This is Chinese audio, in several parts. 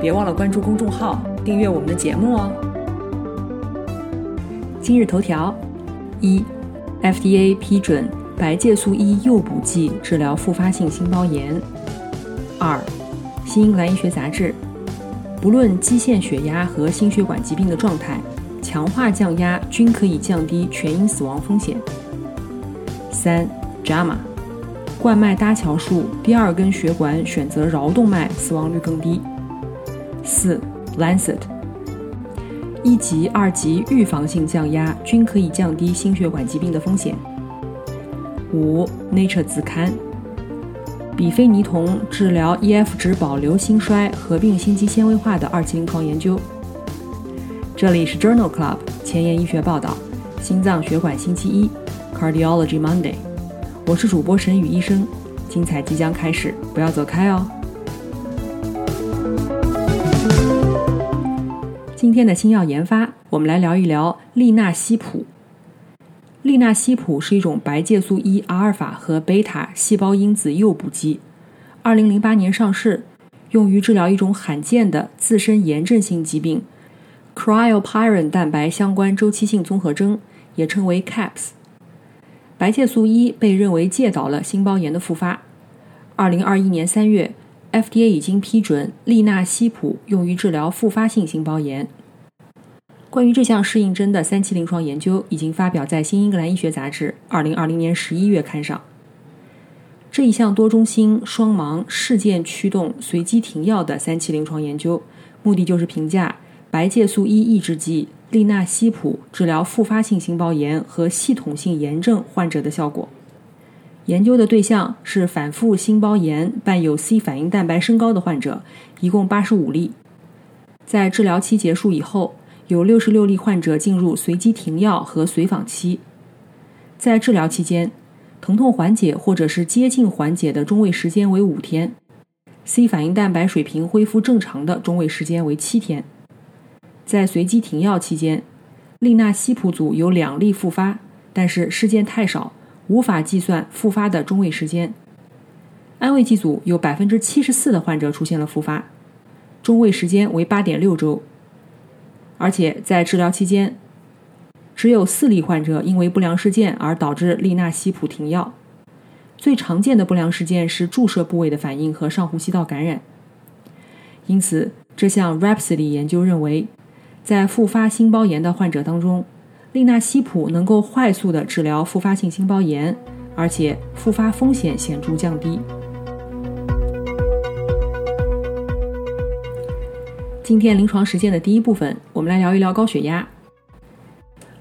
别忘了关注公众号，订阅我们的节目哦。今日头条：一，FDA 批准白介素一诱补剂治疗复发性心包炎。二，新英格兰医学杂志，不论基线血压和心血管疾病的状态，强化降压均可以降低全因死亡风险。三，JAMA，冠脉搭桥术第二根血管选择桡动脉死亡率更低。四，Lancet，一级、二级预防性降压均可以降低心血管疾病的风险。五，Nature 子刊，比非尼酮治疗 EF 值保留心衰合并心肌纤维化的二期临床研究。这里是 Journal Club 前沿医学报道，心脏血管星期一，Cardiology Monday，我是主播沈宇医生，精彩即将开始，不要走开哦。今天的新药研发，我们来聊一聊利纳西普。利纳西普是一种白介素一阿尔法和贝塔细胞因子诱捕剂，二零零八年上市，用于治疗一种罕见的自身炎症性疾病 ——cryopyrin 蛋白相关周期性综合征，也称为 CAPS。白介素一被认为介导了心包炎的复发。二零二一年三月。FDA 已经批准利纳西普用于治疗复发性心包炎。关于这项适应症的三期临床研究已经发表在《新英格兰医学杂志》二零二零年十一月刊上。这一项多中心双盲事件驱动随机停药的三期临床研究，目的就是评价白介素一抑制剂利纳西普治疗复发性心包炎和系统性炎症患者的效果。研究的对象是反复心包炎伴有 C 反应蛋白升高的患者，一共八十五例。在治疗期结束以后，有六十六例患者进入随机停药和随访期。在治疗期间，疼痛缓解或者是接近缓解的中位时间为五天，C 反应蛋白水平恢复正常的中位时间为七天。在随机停药期间，利纳西普组有两例复发，但是事件太少。无法计算复发的中位时间。安慰剂组有百分之七十四的患者出现了复发，中位时间为八点六周。而且在治疗期间，只有四例患者因为不良事件而导致利纳西普停药。最常见的不良事件是注射部位的反应和上呼吸道感染。因此，这项 Rhapsody 研究认为，在复发心包炎的患者当中。利纳西普能够快速的治疗复发性心包炎，而且复发风险显著降低。今天临床实践的第一部分，我们来聊一聊高血压。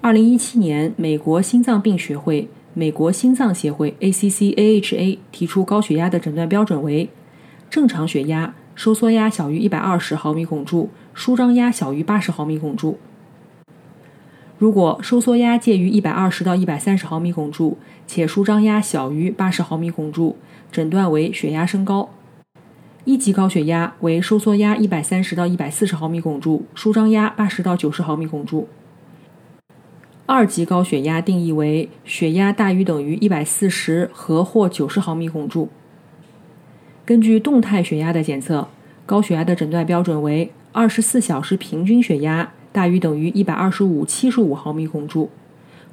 二零一七年，美国心脏病学会、美国心脏协会 （ACC-AHA） 提出高血压的诊断标准为：正常血压收缩压小于一百二十毫米汞柱，舒张压小于八十毫米汞柱。如果收缩压介于一百二十到一百三十毫米汞柱，且舒张压小于八十毫米汞柱，诊断为血压升高。一级高血压为收缩压一百三十到一百四十毫米汞柱，舒张压八十到九十毫米汞柱。二级高血压定义为血压大于等于一百四十和或九十毫米汞柱。根据动态血压的检测，高血压的诊断标准为二十四小时平均血压。大于等于一百二十五七十五毫米汞柱，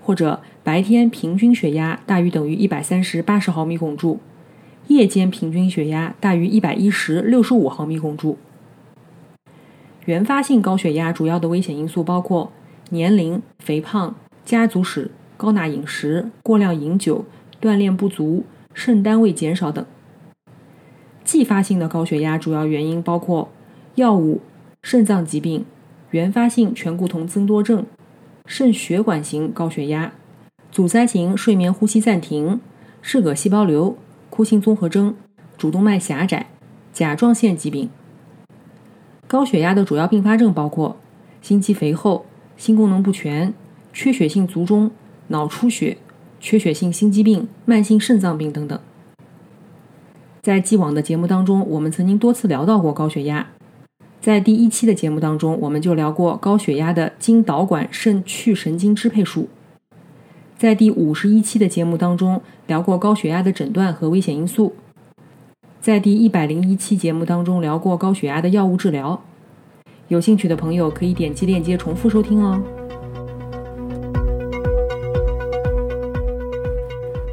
或者白天平均血压大于等于一百三十八十毫米汞柱，夜间平均血压大于一百一十六十五毫米汞柱。原发性高血压主要的危险因素包括年龄、肥胖、家族史、高钠饮食、过量饮酒、锻炼不足、肾单位减少等。继发性的高血压主要原因包括药物、肾脏疾病。原发性醛固酮增多症、肾血管型高血压、阻塞型睡眠呼吸暂停、嗜铬细胞瘤、库欣综合征、主动脉狭窄、甲状腺疾病。高血压的主要并发症包括心肌肥厚、心功能不全、缺血性卒中、脑出血、缺血性心肌病、慢性肾脏病等等。在既往的节目当中，我们曾经多次聊到过高血压。在第一期的节目当中，我们就聊过高血压的经导管肾去神经支配术。在第五十一期的节目当中，聊过高血压的诊断和危险因素。在第一百零一期节目当中聊过高血压的药物治疗，有兴趣的朋友可以点击链接重复收听哦。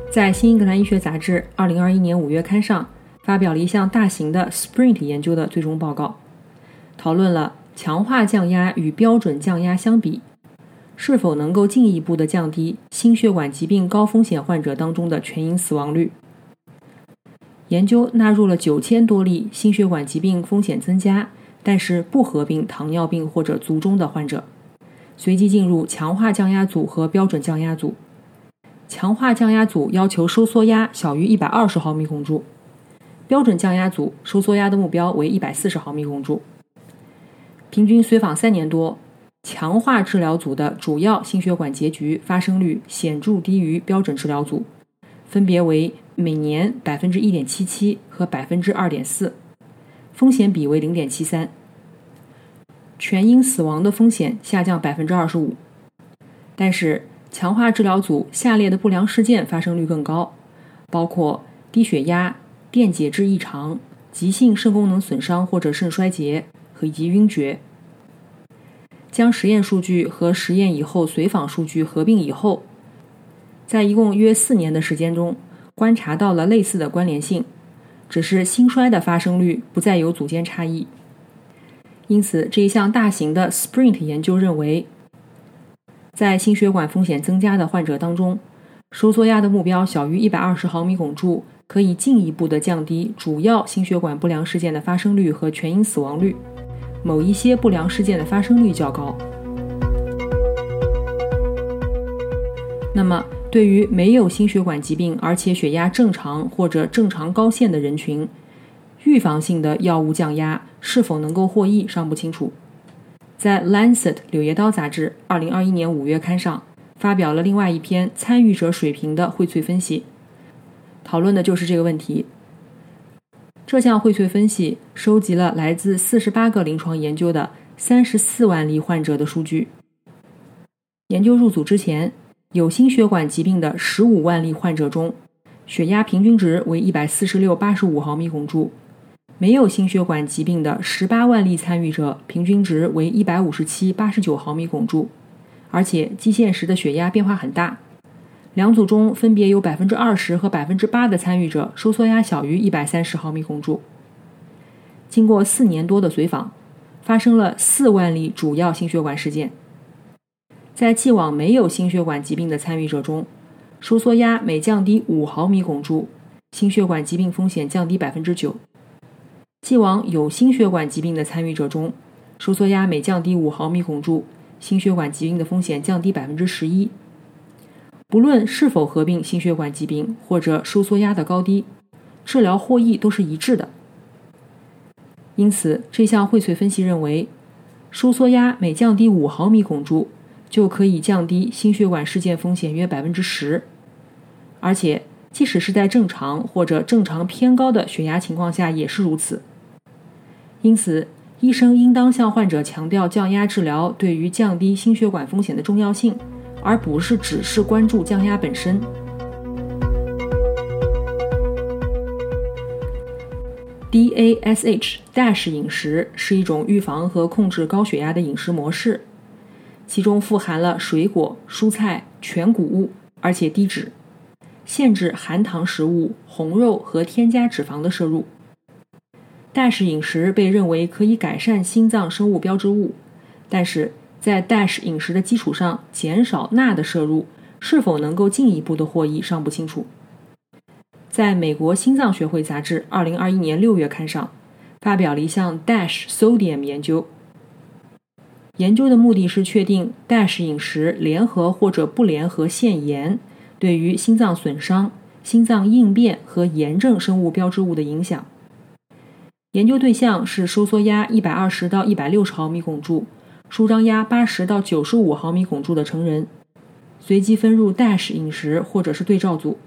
在《新英格兰医学杂志》二零二一年五月刊上发表了一项大型的 SPRINT 研究的最终报告，讨论了强化降压与标准降压相比，是否能够进一步的降低心血管疾病高风险患者当中的全因死亡率。研究纳入了九千多例心血管疾病风险增加，但是不合并糖尿病或者卒中的患者，随机进入强化降压组和标准降压组。强化降压组要求收缩压小于一百二十毫米汞柱，标准降压组收缩压的目标为一百四十毫米汞柱。平均随访三年多，强化治疗组的主要心血管结局发生率显著低于标准治疗组，分别为。每年百分之一点七七和百分之二点四，风险比为零点七三，全因死亡的风险下降百分之二十五。但是强化治疗组下列的不良事件发生率更高，包括低血压、电解质异常、急性肾功能损伤或者肾衰竭和以及晕厥。将实验数据和实验以后随访数据合并以后，在一共约四年的时间中。观察到了类似的关联性，只是心衰的发生率不再有组间差异。因此，这一项大型的 SPRINT 研究认为，在心血管风险增加的患者当中，收缩压的目标小于一百二十毫米汞柱，可以进一步的降低主要心血管不良事件的发生率和全因死亡率。某一些不良事件的发生率较高。那么。对于没有心血管疾病而且血压正常或者正常高线的人群，预防性的药物降压是否能够获益尚不清楚。在《Lancet》柳叶刀杂志2021年5月刊上发表了另外一篇参与者水平的荟萃分析，讨论的就是这个问题。这项荟萃分析收集了来自48个临床研究的34万例患者的数据。研究入组之前。有心血管疾病的十五万例患者中，血压平均值为一百四十六八十五毫米汞柱；没有心血管疾病的十八万例参与者，平均值为一百五十七八十九毫米汞柱，而且基线时的血压变化很大。两组中分别有百分之二十和百分之八的参与者收缩压小于一百三十毫米汞柱。经过四年多的随访，发生了四万例主要心血管事件。在既往没有心血管疾病的参与者中，收缩压每降低五毫米汞柱，心血管疾病风险降低百分之九；既往有心血管疾病的参与者中，收缩压每降低五毫米汞柱，心血管疾病的风险降低百分之十一。不论是否合并心血管疾病或者收缩压的高低，治疗获益都是一致的。因此，这项荟萃分析认为，收缩压每降低五毫米汞柱。就可以降低心血管事件风险约百分之十，而且即使是在正常或者正常偏高的血压情况下也是如此。因此，医生应当向患者强调降压治疗对于降低心血管风险的重要性，而不是只是关注降压本身。DASH 饮食是一种预防和控制高血压的饮食模式。其中富含了水果、蔬菜、全谷物，而且低脂，限制含糖食物、红肉和添加脂肪的摄入。DASH 饮食被认为可以改善心脏生物标志物，但是在 DASH 饮食的基础上减少钠的摄入，是否能够进一步的获益尚不清楚。在美国心脏学会杂志2021年6月刊上，发表了一项 DASH Sodium 研究。研究的目的是确定 DASH 饮食联合或者不联合腺盐对于心脏损伤、心脏应变和炎症生物标志物的影响。研究对象是收缩压一百二十到一百六十毫米汞柱、舒张压八十到九十五毫米汞柱的成人，随机分入 DASH 饮食或者是对照组。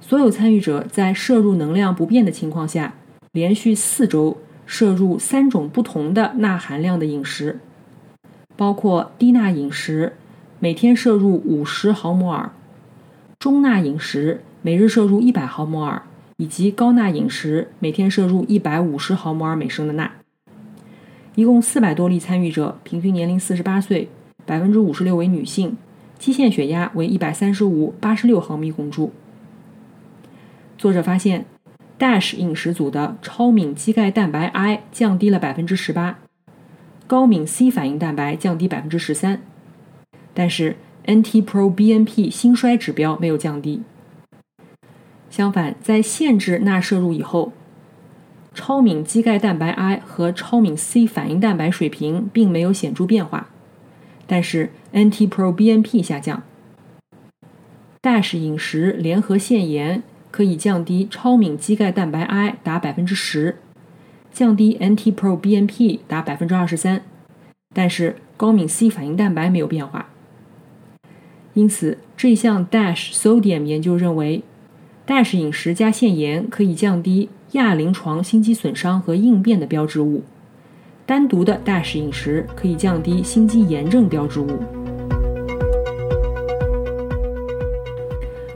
所有参与者在摄入能量不变的情况下，连续四周摄入三种不同的钠含量的饮食，包括低钠饮食，每天摄入五十毫摩尔；中钠饮食，每日摄入一百毫摩尔。以及高钠饮食，每天摄入一百五十毫摩尔每升的钠。一共四百多例参与者，平均年龄四十八岁，百分之五十六为女性，基线血压为一百三十五八十六毫米汞柱。作者发现，DASH 饮食组的超敏肌钙蛋白 I 降低了百分之十八，高敏 C 反应蛋白降低百分之十三，但是 NT-proBNP 心衰指标没有降低。相反，在限制钠摄入以后，超敏肌钙蛋白 I 和超敏 C 反应蛋白水平并没有显著变化，但是 NT-proBNP 下降。DASH 饮食联合限盐可以降低超敏肌钙蛋白 I 达百分之十，降低 NT-proBNP 达百分之二十三，但是高敏 C 反应蛋白没有变化。因此，这项 DASH Sodium 研究认为。DASH 饮食加限盐可以降低亚临床心肌损伤和应变的标志物，单独的 DASH 饮食可以降低心肌炎症标志物。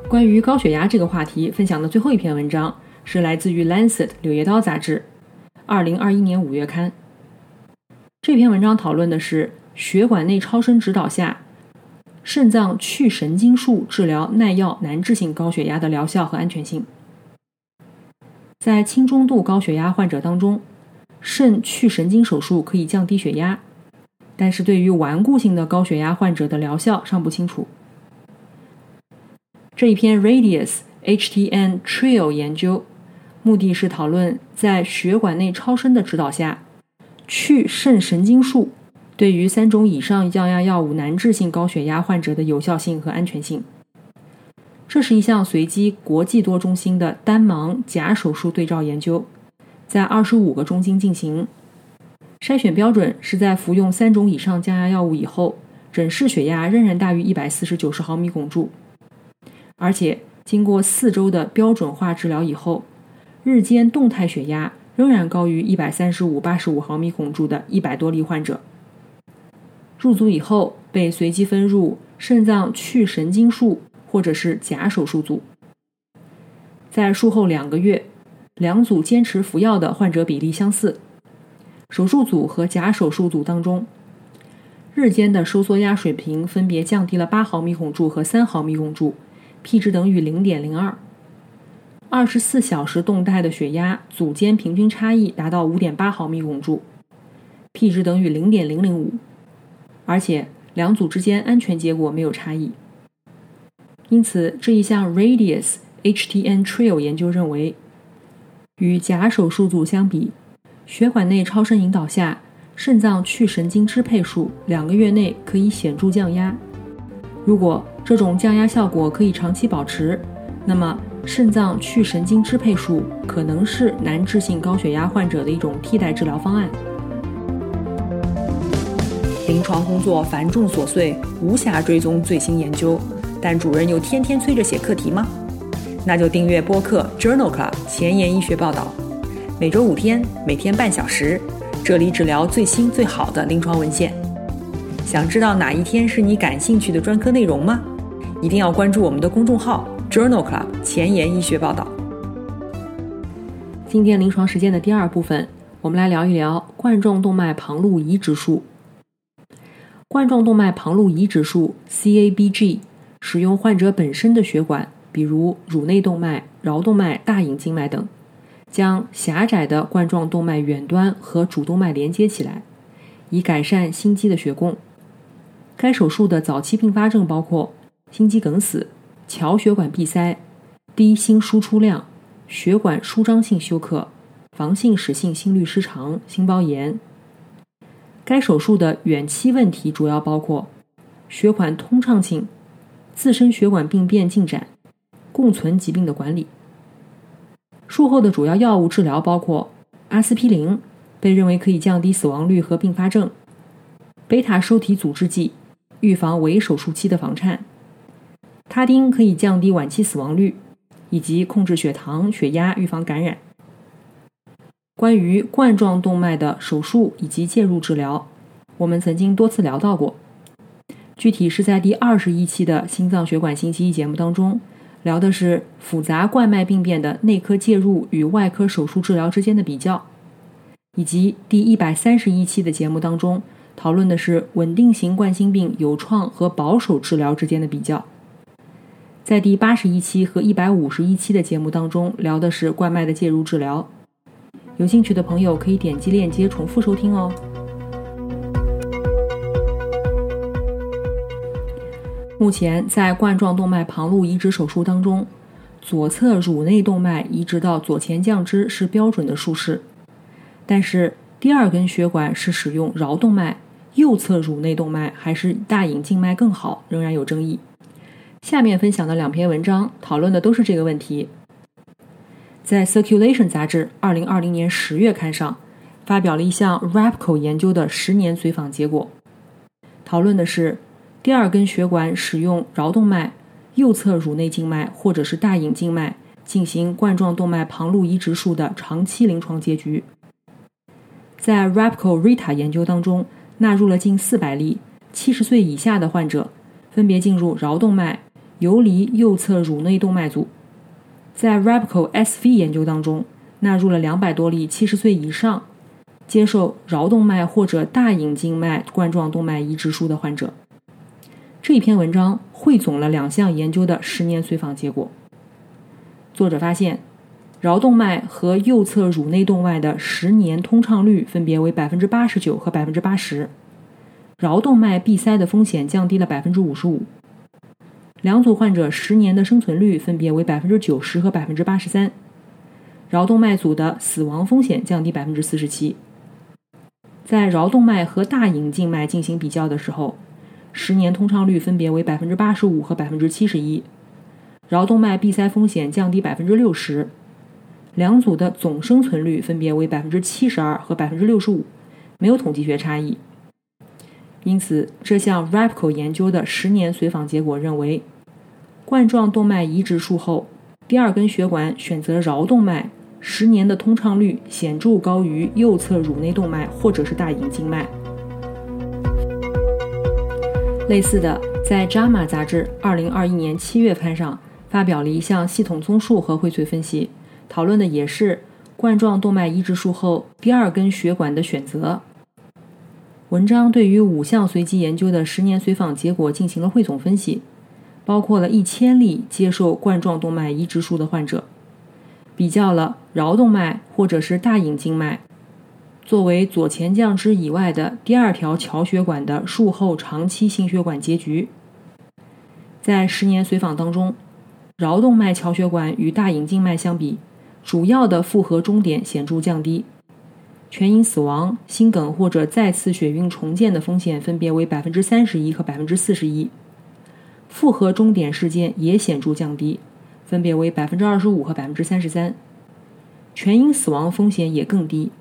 关于高血压这个话题，分享的最后一篇文章是来自于《Lancet》柳叶刀杂志，二零二一年五月刊。这篇文章讨论的是血管内超声指导下。肾脏去神经术治疗耐药难治性高血压的疗效和安全性。在轻中度高血压患者当中，肾去神经手术可以降低血压，但是对于顽固性的高血压患者的疗效尚不清楚。这一篇 Radius HTN Trio 研究，目的是讨论在血管内超声的指导下，去肾神经术。对于三种以上降压药物难治性高血压患者的有效性和安全性，这是一项随机国际多中心的单盲假手术对照研究，在二十五个中心进行。筛选标准是在服用三种以上降压药物以后，诊室血压仍然大于一百四十九十毫米汞柱，而且经过四周的标准化治疗以后，日间动态血压仍然高于一百三十五八十五毫米汞柱的一百多例患者。入组以后，被随机分入肾脏去神经术或者是假手术组。在术后两个月，两组坚持服药的患者比例相似。手术组和假手术组当中，日间的收缩压水平分别降低了八毫米汞柱和三毫米汞柱，P 值等于零点零二。二十四小时动态的血压组间平均差异达到五点八毫米汞柱，P 值等于零点零零五。而且两组之间安全结果没有差异，因此这一项 Radius HTN Trial 研究认为，与假手术组相比，血管内超声引导下肾脏去神经支配术两个月内可以显著降压。如果这种降压效果可以长期保持，那么肾脏去神经支配术可能是难治性高血压患者的一种替代治疗方案。临床工作繁重琐碎，无暇追踪最新研究，但主任又天天催着写课题吗？那就订阅播客 Journal Club 前沿医学报道，每周五天，每天半小时，这里只聊最新最好的临床文献。想知道哪一天是你感兴趣的专科内容吗？一定要关注我们的公众号 Journal Club 前沿医学报道。今天临床实践的第二部分，我们来聊一聊冠状动脉旁路移植术。冠状动脉旁路移植术 （CABG） 使用患者本身的血管，比如乳内动脉、桡动脉、大隐静脉等，将狭窄的冠状动脉远端和主动脉连接起来，以改善心肌的血供。该手术的早期并发症包括心肌梗死、桥血管闭塞、低心输出量、血管舒张性休克、房性室性心律失常、心包炎。该手术的远期问题主要包括血管通畅性、自身血管病变进展、共存疾病的管理。术后的主要药物治疗包括阿司匹林被认为可以降低死亡率和并发症。贝塔受体阻滞剂预防围手术期的房颤。他汀可以降低晚期死亡率，以及控制血糖、血压，预防感染。关于冠状动脉的手术以及介入治疗，我们曾经多次聊到过。具体是在第二十一期的心脏血管星期一节目当中，聊的是复杂冠脉病变的内科介入与外科手术治疗之间的比较，以及第一百三十一期的节目当中讨论的是稳定型冠心病有创和保守治疗之间的比较。在第八十一期和一百五十一期的节目当中聊的是冠脉的介入治疗。有兴趣的朋友可以点击链接重复收听哦。目前在冠状动脉旁路移植手术当中，左侧乳内动脉移植到左前降支是标准的术式，但是第二根血管是使用桡动脉，右侧乳内动脉还是大隐静脉更好，仍然有争议。下面分享的两篇文章讨论的都是这个问题。在《Circulation》杂志2020年10月刊上，发表了一项 Rapco 研究的十年随访结果，讨论的是第二根血管使用桡动脉、右侧乳内静脉或者是大隐静脉进行冠状动脉旁路移植术的长期临床结局。在 Rapco Rita 研究当中，纳入了近400例70岁以下的患者，分别进入桡动脉、游离右侧乳内动脉组。在 Rapco SV 研究当中，纳入了两百多例七十岁以上接受桡动脉或者大隐静脉冠状动脉移植术的患者。这一篇文章汇总了两项研究的十年随访结果。作者发现，桡动脉和右侧乳内动脉的十年通畅率分别为百分之八十九和百分之八十，桡动脉闭塞的风险降低了百分之五十五。两组患者十年的生存率分别为百分之九十和百分之八十三，桡动脉组的死亡风险降低百分之四十七。在桡动脉和大隐静脉进行比较的时候，十年通畅率分别为百分之八十五和百分之七十一，桡动脉闭塞风险降低百分之六十。两组的总生存率分别为百分之七十二和百分之六十五，没有统计学差异。因此，这项 Rapco 研究的十年随访结果认为。冠状动脉移植术后，第二根血管选择桡动脉，十年的通畅率显著高于右侧乳内动脉或者是大隐静脉。类似的，在《JAMA》杂志2021年7月刊上发表了一项系统综述和荟萃分析，讨论的也是冠状动脉移植术后第二根血管的选择。文章对于五项随机研究的十年随访结果进行了汇总分析。包括了一千例接受冠状动脉移植术的患者，比较了桡动脉或者是大隐静脉作为左前降支以外的第二条桥血管的术后长期心血管结局。在十年随访当中，桡动脉桥血管与大隐静脉相比，主要的复合终点显著降低，全因死亡、心梗或者再次血晕重建的风险分别为百分之三十一和百分之四十一。复合终点事件也显著降低，分别为百分之二十五和百分之三十三，全因死亡风险也更低，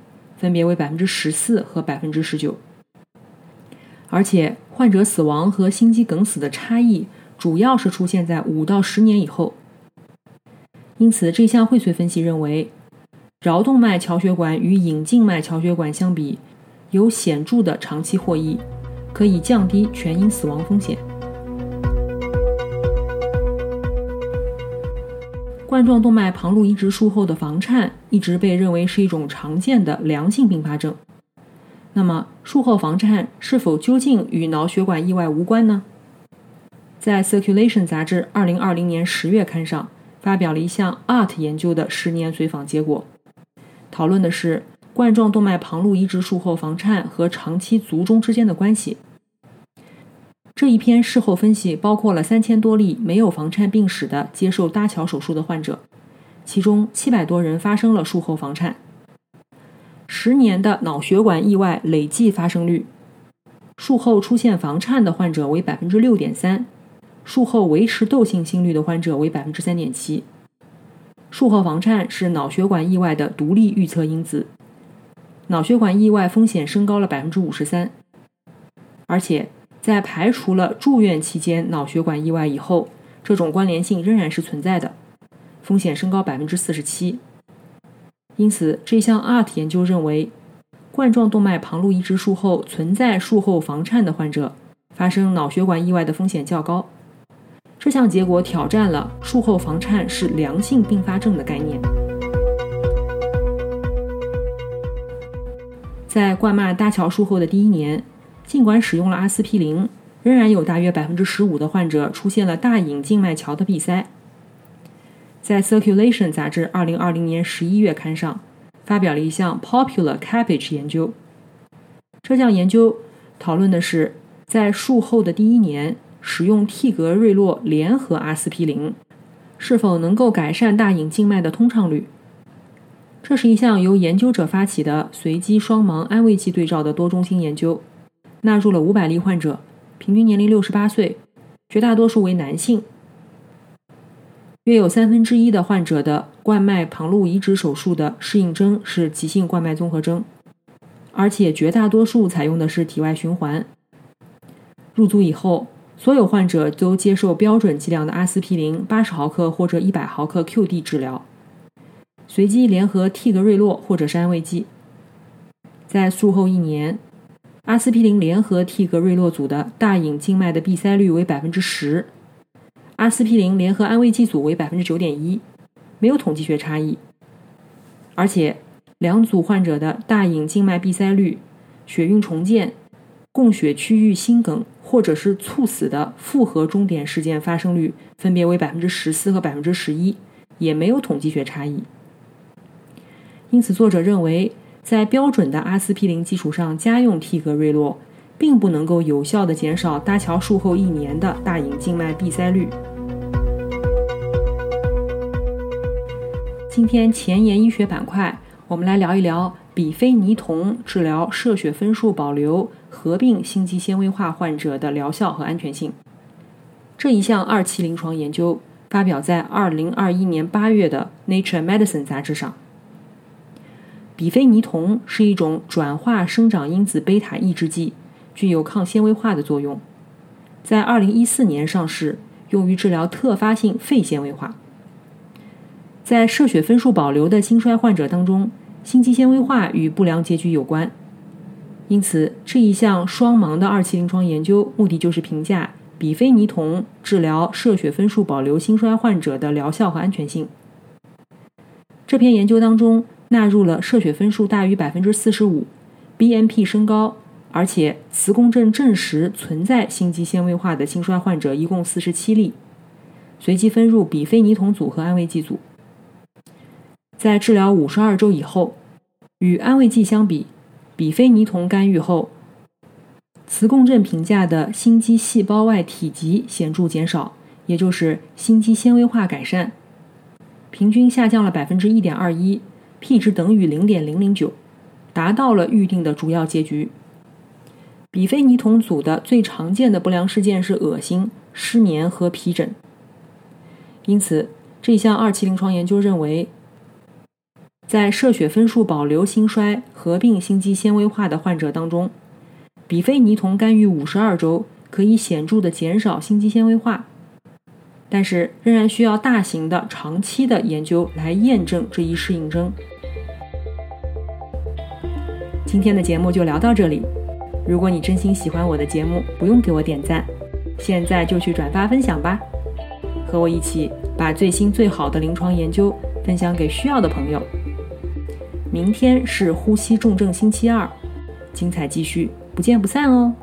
分别为百分之十四和百分之十九。而且，患者死亡和心肌梗死的差异主要是出现在五到十年以后。因此，这项荟萃分析认为，桡动脉桥血管与隐静脉桥血管相比，有显著的长期获益，可以降低全因死亡风险。冠状动脉旁路移植术后的房颤一直被认为是一种常见的良性并发症。那么，术后房颤是否究竟与脑血管意外无关呢？在《Circulation》杂志2020年10月刊上发表了一项 ART 研究的十年随访结果，讨论的是冠状动脉旁路移植术后房颤和长期卒中之间的关系。这一篇事后分析包括了三千多例没有房颤病史的接受搭桥手术的患者，其中七百多人发生了术后房颤。十年的脑血管意外累计发生率，术后出现房颤的患者为百分之六点三，术后维持窦性心律的患者为百分之三点七。术后房颤是脑血管意外的独立预测因子，脑血管意外风险升高了百分之五十三，而且在排除了住院期间脑血管意外以后，这种关联性仍然是存在的，风险升高百分之四十七。因此，这项 ART 研究认为，冠状动脉旁路移植术后存在术后房颤的患者，发生脑血管意外的风险较高。这项结果挑战了术后房颤是良性并发症的概念。在冠脉搭桥术后的第一年，尽管使用了阿司匹林，仍然有大约百分之十五的患者出现了大隐静脉桥的闭塞。在《Circulation》杂志二零二零年十一月刊上发表了一项 Popular Cabbage 研究。这项研究讨论的是在术后的第一年使用替格瑞洛联合阿司匹林是否能够改善大隐静脉的通畅率。这是一项由研究者发起的随机双盲安慰剂对照的多中心研究，纳入了五百例患者，平均年龄六十八岁，绝大多数为男性。约有三分之一的患者的冠脉旁路移植手术的适应征是急性冠脉综合征，而且绝大多数采用的是体外循环。入组以后，所有患者都接受标准剂量的阿司匹林八十毫克或者一百毫克 QD 治疗。随机联合替格瑞洛或者是安慰剂，在术后一年，阿司匹林联合替格瑞洛组的大隐静脉的闭塞率为百分之十，阿司匹林联合安慰剂组为百分之九点一，没有统计学差异。而且两组患者的大隐静脉闭塞率、血运重建、供血区域心梗或者是猝死的复合终点事件发生率分别为百分之十四和百分之十一，也没有统计学差异。因此，作者认为，在标准的阿司匹林基础上加用替格瑞洛，并不能够有效的减少搭桥术后一年的大隐静脉闭塞率。今天前沿医学板块，我们来聊一聊比非尼酮治疗射血分数保留合并心肌纤维化患者的疗效和安全性。这一项二期临床研究发表在二零二一年八月的《Nature Medicine》杂志上。比非尼酮是一种转化生长因子贝塔抑制剂，具有抗纤维化的作用。在2014年上市，用于治疗特发性肺纤维化。在射血分数保留的心衰患者当中，心肌纤维化与不良结局有关。因此，这一项双盲的二期临床研究目的就是评价比非尼酮治疗射血分数保留心衰患者的疗效和安全性。这篇研究当中。纳入了射血分数大于百分之四十五，BNP 升高，而且磁共振证实存在心肌纤维化的心衰患者一共四十七例，随机分入比非尼酮组和安慰剂组。在治疗五十二周以后，与安慰剂相比，比非尼酮干预后，磁共振评价的心肌细胞外体积显著减少，也就是心肌纤维化改善，平均下降了百分之一点二一。P 值等于零点零零九，达到了预定的主要结局。比非尼酮组的最常见的不良事件是恶心、失眠和皮疹。因此，这项二期临床研究认为，在射血分数保留心衰合并心肌纤维化的患者当中，比非尼酮干预五十二周可以显著的减少心肌纤维化。但是，仍然需要大型的、长期的研究来验证这一适应症。今天的节目就聊到这里。如果你真心喜欢我的节目，不用给我点赞，现在就去转发分享吧，和我一起把最新最好的临床研究分享给需要的朋友。明天是呼吸重症星期二，精彩继续，不见不散哦。